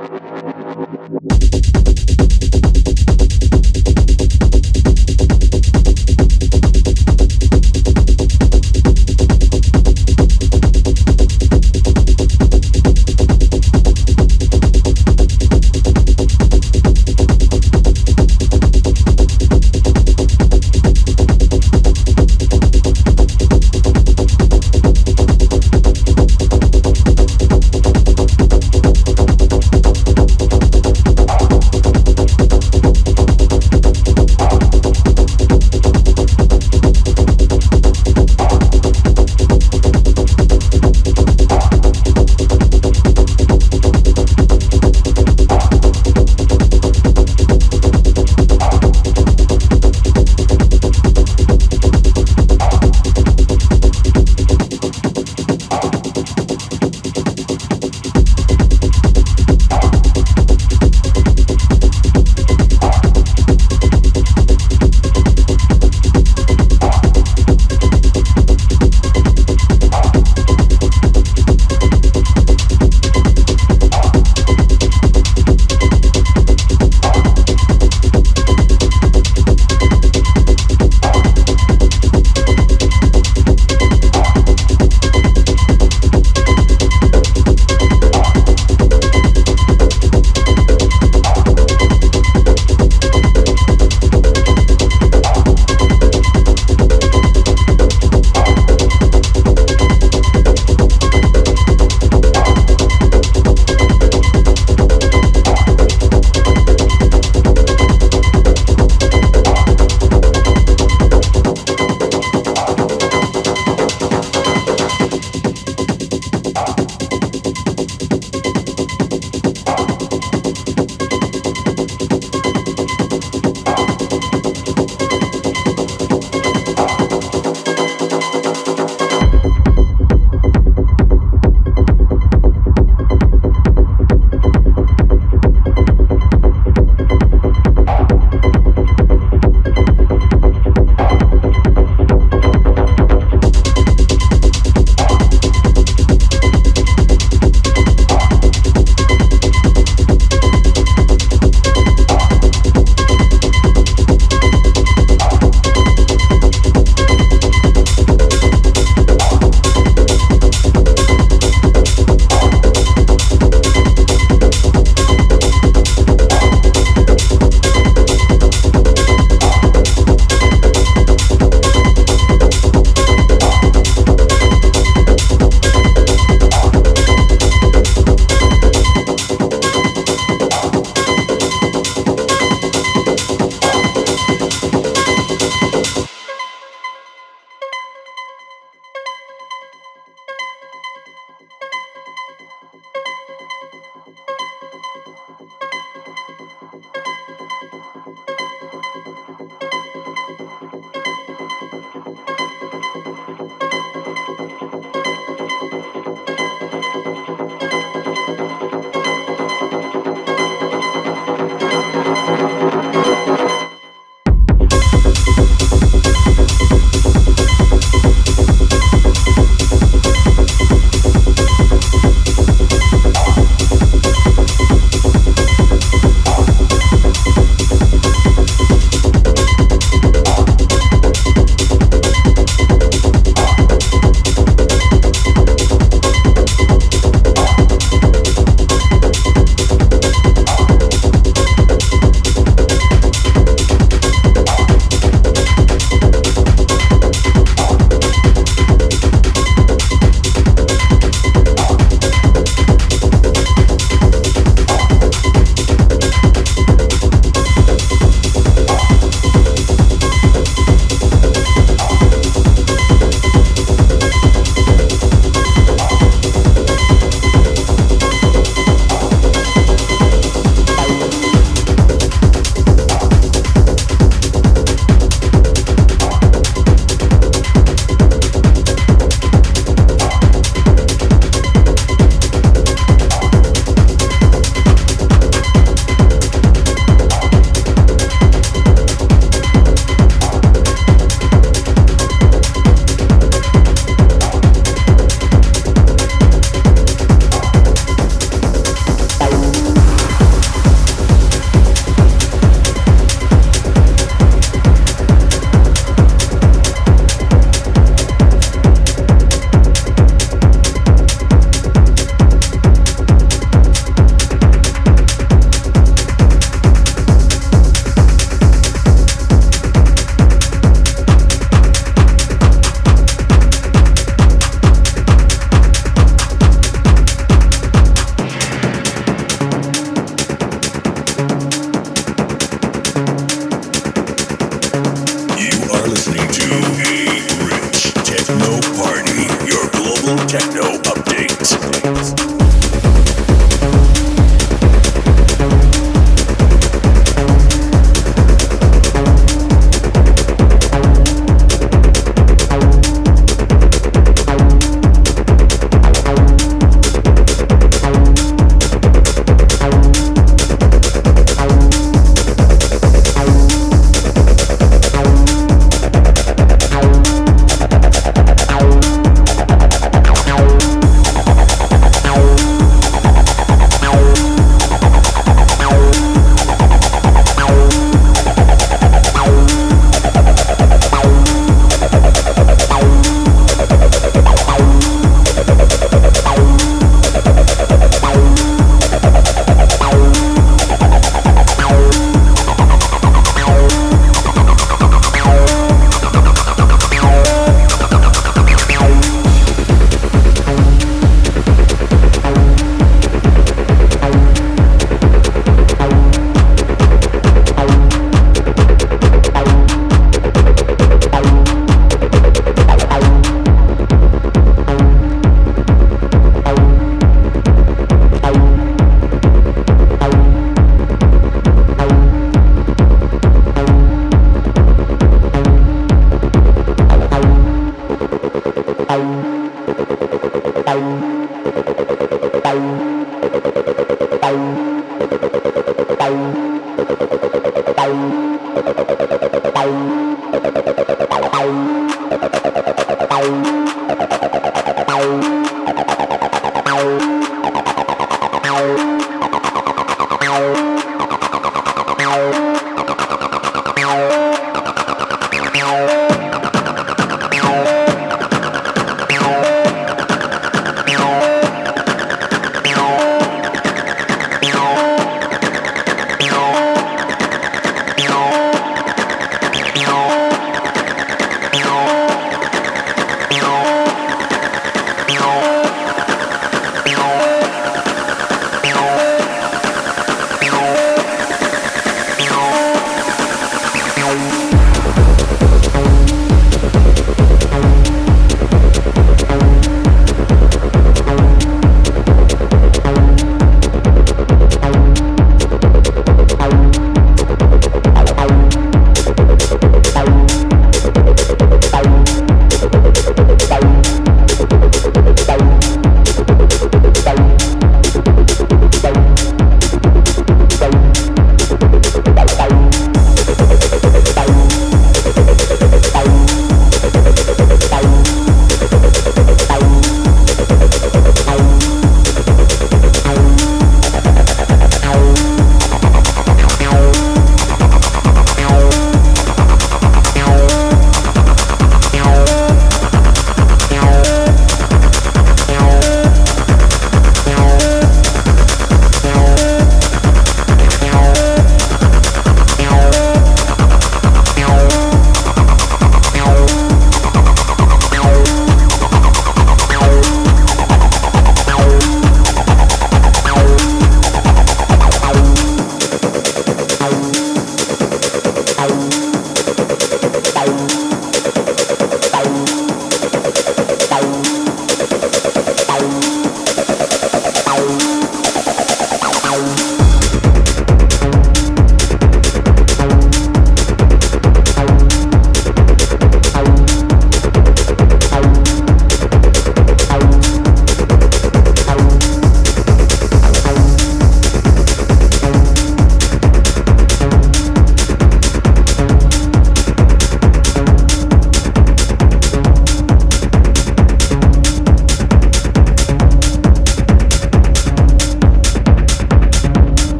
Thank you.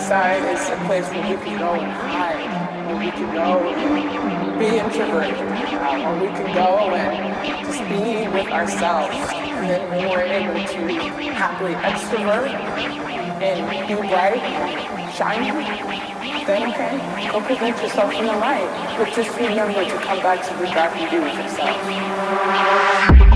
Side is a place where we can go and hide, where we can go and be introverted, where we can go and just be with ourselves. And then when we're able to happily extrovert and be bright shining, then okay, go present yourself in the light. But just remember to come back to the dark and be with yourself.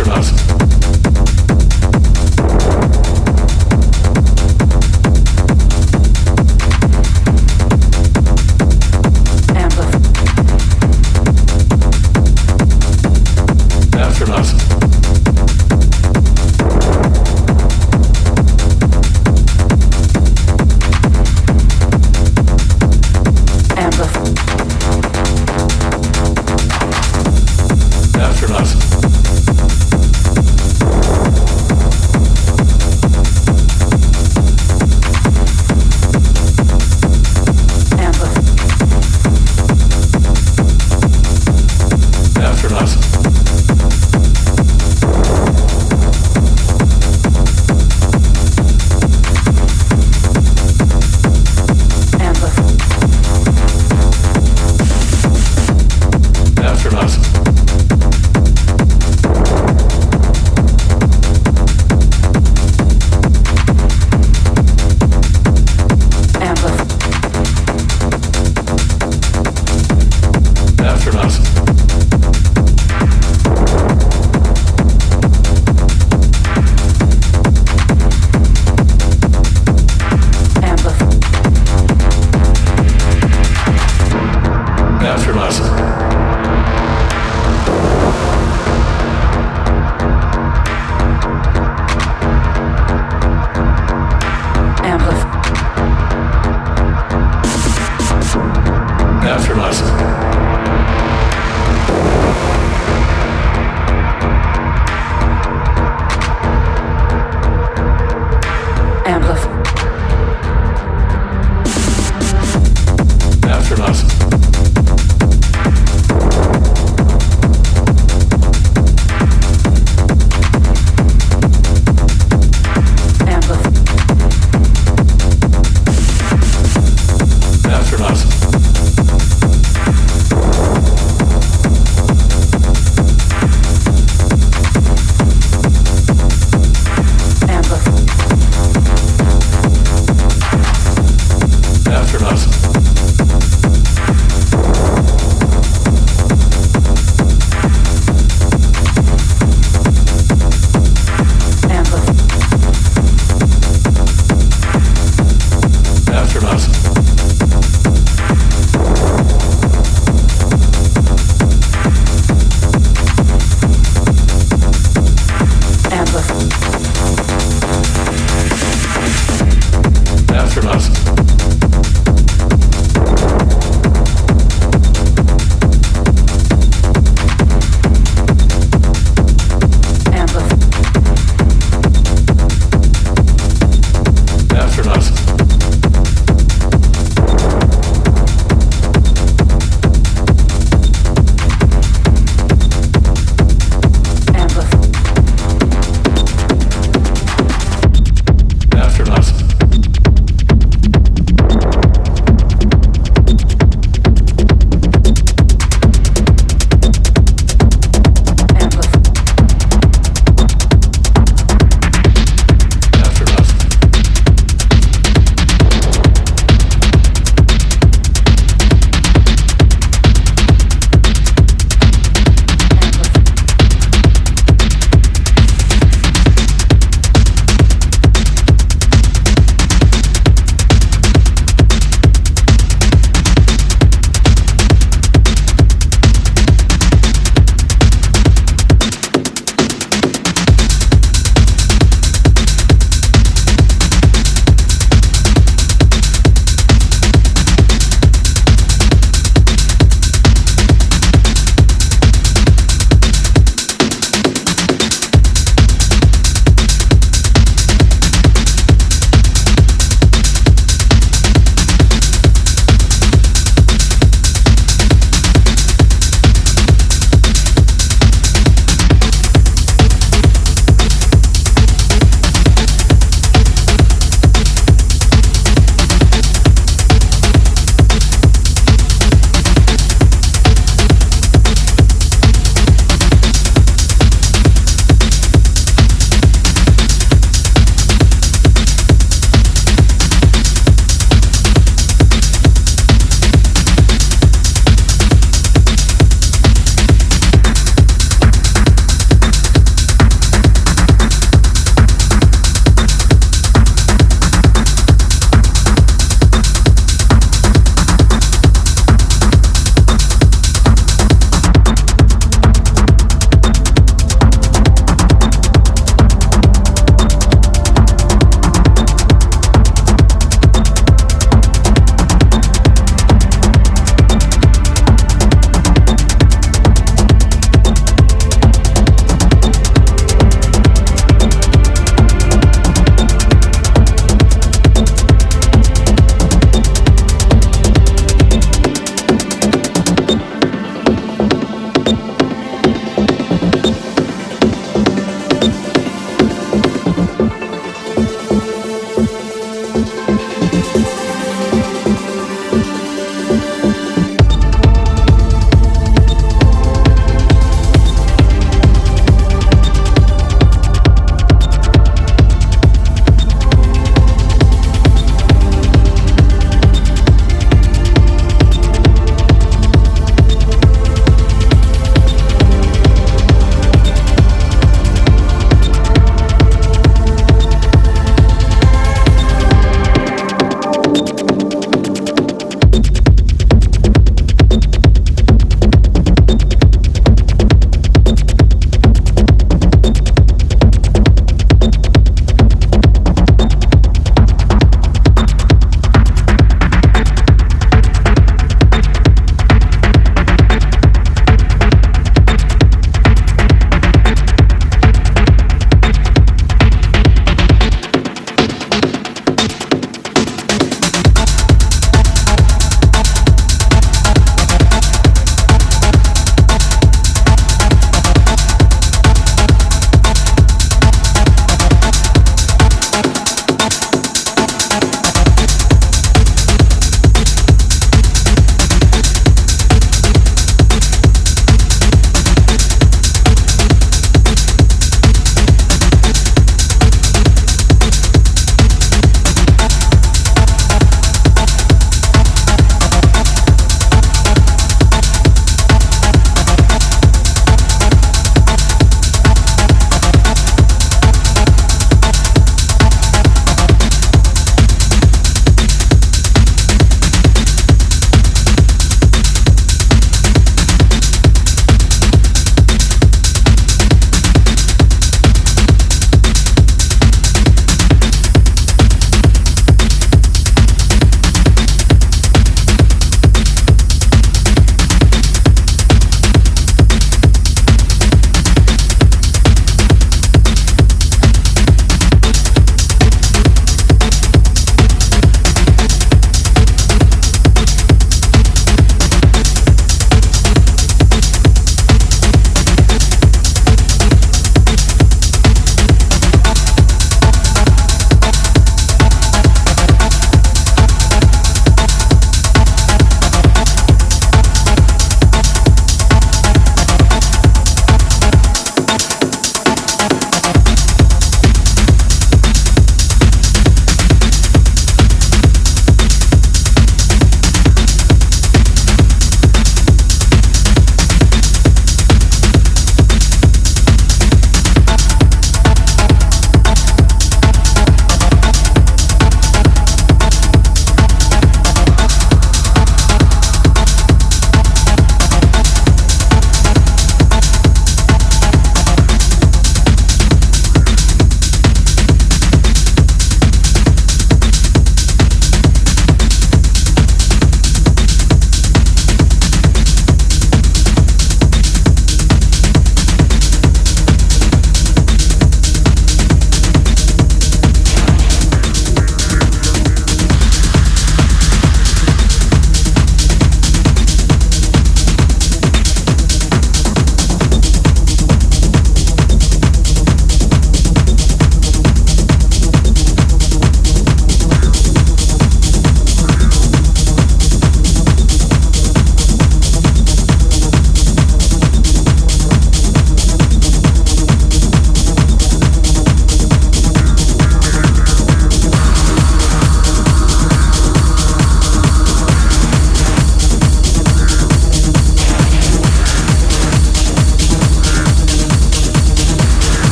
astronauts.